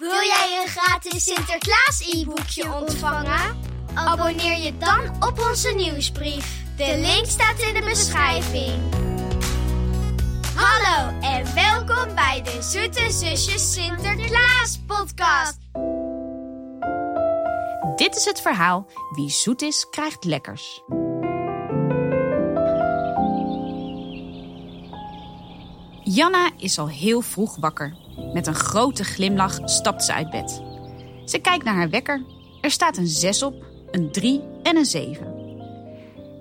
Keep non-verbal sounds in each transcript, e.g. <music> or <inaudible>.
Wil jij een gratis Sinterklaas e-boekje ontvangen? Abonneer je dan op onze nieuwsbrief. De link staat in de beschrijving. Hallo en welkom bij de Zoete Zusjes Sinterklaas podcast. Dit is het verhaal Wie zoet is, krijgt lekkers. Janna is al heel vroeg wakker. Met een grote glimlach stapt ze uit bed. Ze kijkt naar haar wekker. Er staat een 6 op, een 3 en een 7.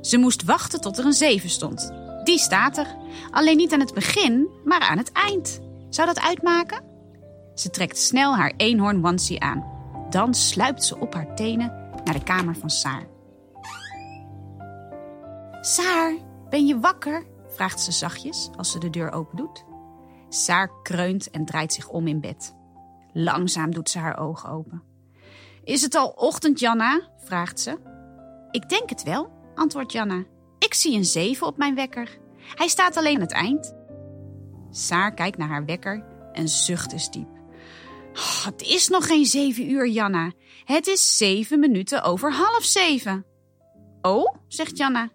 Ze moest wachten tot er een 7 stond. Die staat er. Alleen niet aan het begin, maar aan het eind. Zou dat uitmaken? Ze trekt snel haar eenhoorn onesie aan. Dan sluipt ze op haar tenen naar de kamer van Saar. Saar, ben je wakker? vraagt ze zachtjes als ze de deur open doet. Saar kreunt en draait zich om in bed. Langzaam doet ze haar ogen open. Is het al ochtend, Janna? vraagt ze. Ik denk het wel, antwoordt Janna. Ik zie een zeven op mijn wekker. Hij staat alleen aan het eind. Saar kijkt naar haar wekker en zucht is diep. Oh, het is nog geen zeven uur, Janna. Het is zeven minuten over half zeven. Oh, zegt Janna.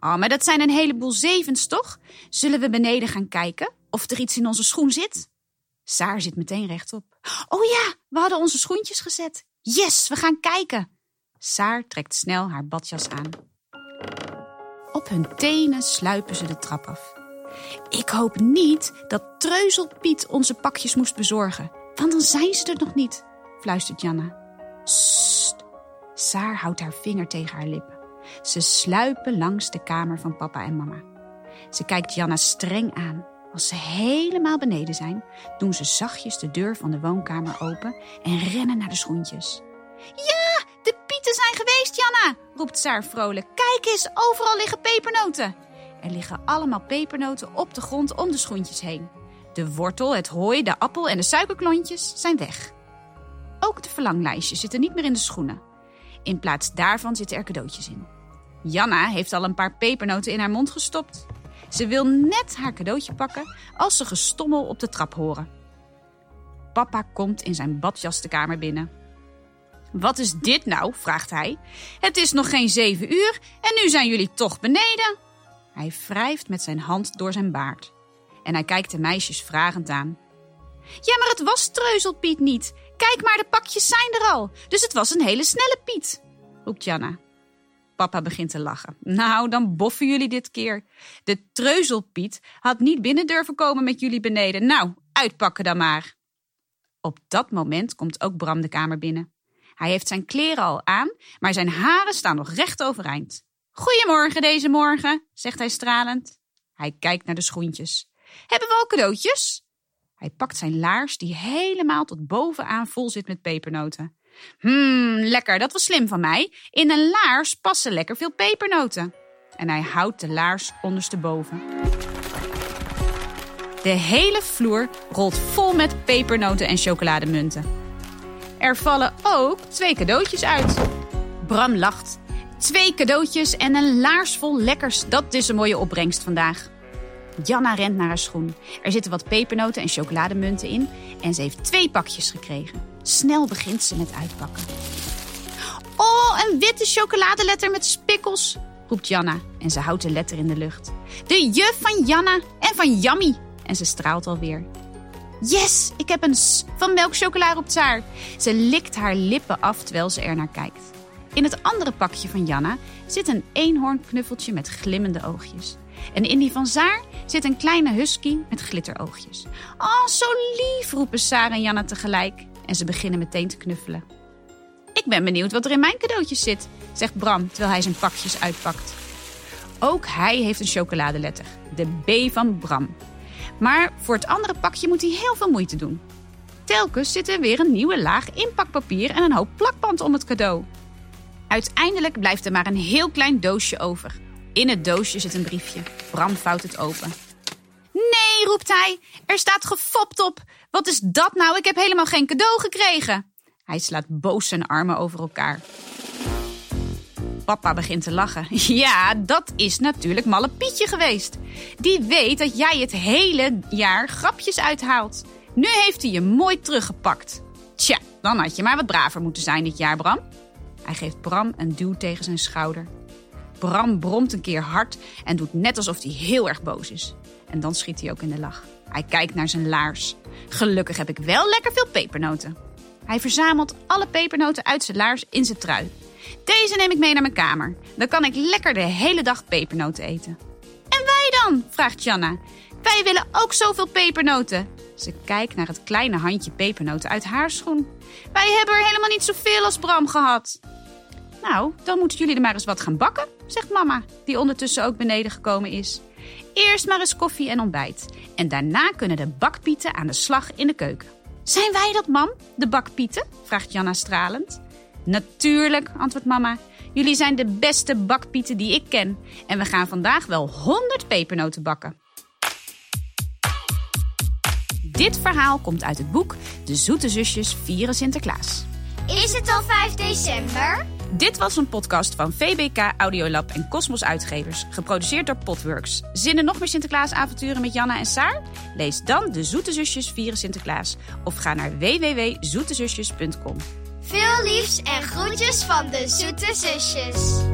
Oh, maar dat zijn een heleboel zevens, toch? Zullen we beneden gaan kijken of er iets in onze schoen zit? Saar zit meteen rechtop. Oh ja, we hadden onze schoentjes gezet. Yes, we gaan kijken. Saar trekt snel haar badjas aan. Op hun tenen sluipen ze de trap af. Ik hoop niet dat Treuzelpiet onze pakjes moest bezorgen, want dan zijn ze er nog niet, fluistert Janna. Sst. Saar houdt haar vinger tegen haar lippen. Ze sluipen langs de kamer van papa en mama. Ze kijkt Janna streng aan. Als ze helemaal beneden zijn, doen ze zachtjes de deur van de woonkamer open en rennen naar de schoentjes. Ja, de pieten zijn geweest, Janna, roept Saar vrolijk. Kijk eens, overal liggen pepernoten. Er liggen allemaal pepernoten op de grond om de schoentjes heen. De wortel, het hooi, de appel en de suikerklontjes zijn weg. Ook de verlanglijstjes zitten niet meer in de schoenen. In plaats daarvan zitten er cadeautjes in. Janna heeft al een paar pepernoten in haar mond gestopt. Ze wil net haar cadeautje pakken als ze gestommel op de trap horen. Papa komt in zijn badjas de kamer binnen. Wat is dit nou? vraagt hij. Het is nog geen zeven uur en nu zijn jullie toch beneden. Hij wrijft met zijn hand door zijn baard. En hij kijkt de meisjes vragend aan. Ja, maar het was Treuzelpiet niet. Kijk maar, de pakjes zijn er al. Dus het was een hele snelle Piet, roept Janna. Papa begint te lachen. Nou, dan boffen jullie dit keer. De Treuzelpiet had niet binnen durven komen met jullie beneden. Nou, uitpakken dan maar. Op dat moment komt ook Bram de kamer binnen. Hij heeft zijn kleren al aan, maar zijn haren staan nog recht overeind. Goedemorgen deze morgen, zegt hij stralend. Hij kijkt naar de schoentjes. Hebben we al cadeautjes? Hij pakt zijn laars die helemaal tot bovenaan vol zit met pepernoten. Hmm, lekker, dat was slim van mij. In een laars passen lekker veel pepernoten. En hij houdt de laars ondersteboven. De hele vloer rolt vol met pepernoten en chocolademunten. Er vallen ook twee cadeautjes uit. Bram lacht. Twee cadeautjes en een laars vol lekkers, dat is een mooie opbrengst vandaag. Janna rent naar haar schoen. Er zitten wat pepernoten en chocolademunten in en ze heeft twee pakjes gekregen. Snel begint ze met uitpakken. Oh, een witte chocoladeletter met spikkels, roept Janna en ze houdt de letter in de lucht. De juf van Janna en van Jammy. En ze straalt alweer. Yes, ik heb een S van melkchocola roept Saar. Ze likt haar lippen af terwijl ze er naar kijkt. In het andere pakje van Janna zit een eenhoornknuffeltje met glimmende oogjes. En in die van Saar zit een kleine husky met glitteroogjes. Oh, zo lief, roepen Saar en Janna tegelijk. En ze beginnen meteen te knuffelen. Ik ben benieuwd wat er in mijn cadeautjes zit, zegt Bram terwijl hij zijn pakjes uitpakt. Ook hij heeft een chocoladeletter, de B van Bram. Maar voor het andere pakje moet hij heel veel moeite doen. Telkens zit er weer een nieuwe laag inpakpapier en een hoop plakband om het cadeau. Uiteindelijk blijft er maar een heel klein doosje over. In het doosje zit een briefje. Bram vouwt het open. Nee, roept hij. Er staat gefopt op. Wat is dat nou? Ik heb helemaal geen cadeau gekregen. Hij slaat boos zijn armen over elkaar. Papa begint te lachen. <laughs> Ja, dat is natuurlijk Malle Pietje geweest. Die weet dat jij het hele jaar grapjes uithaalt. Nu heeft hij je mooi teruggepakt. Tja, dan had je maar wat braver moeten zijn dit jaar, Bram. Hij geeft Bram een duw tegen zijn schouder. Bram bromt een keer hard en doet net alsof hij heel erg boos is. En dan schiet hij ook in de lach. Hij kijkt naar zijn laars. Gelukkig heb ik wel lekker veel pepernoten. Hij verzamelt alle pepernoten uit zijn laars in zijn trui. Deze neem ik mee naar mijn kamer. Dan kan ik lekker de hele dag pepernoten eten. En wij dan? vraagt Janna. Wij willen ook zoveel pepernoten. Ze kijkt naar het kleine handje pepernoten uit haar schoen. Wij hebben er helemaal niet zoveel als Bram gehad. Nou, dan moeten jullie er maar eens wat gaan bakken, zegt mama, die ondertussen ook beneden gekomen is. Eerst maar eens koffie en ontbijt. En daarna kunnen de bakpieten aan de slag in de keuken. Zijn wij dat, mam, de bakpieten? vraagt Janna stralend. Natuurlijk, antwoordt mama. Jullie zijn de beste bakpieten die ik ken. En we gaan vandaag wel 100 pepernoten bakken. Dit verhaal komt uit het boek De Zoete Zusjes Vieren Sinterklaas. Is het al 5 december? Dit was een podcast van VBK Audiolab en Cosmos Uitgevers, geproduceerd door Potworks. Zinnen nog meer Sinterklaasavonturen met Janna en Saar? Lees dan De Zoete Zusjes Vieren Sinterklaas of ga naar www.zoetezusjes.com. Veel liefs en groetjes van de zoete zusjes.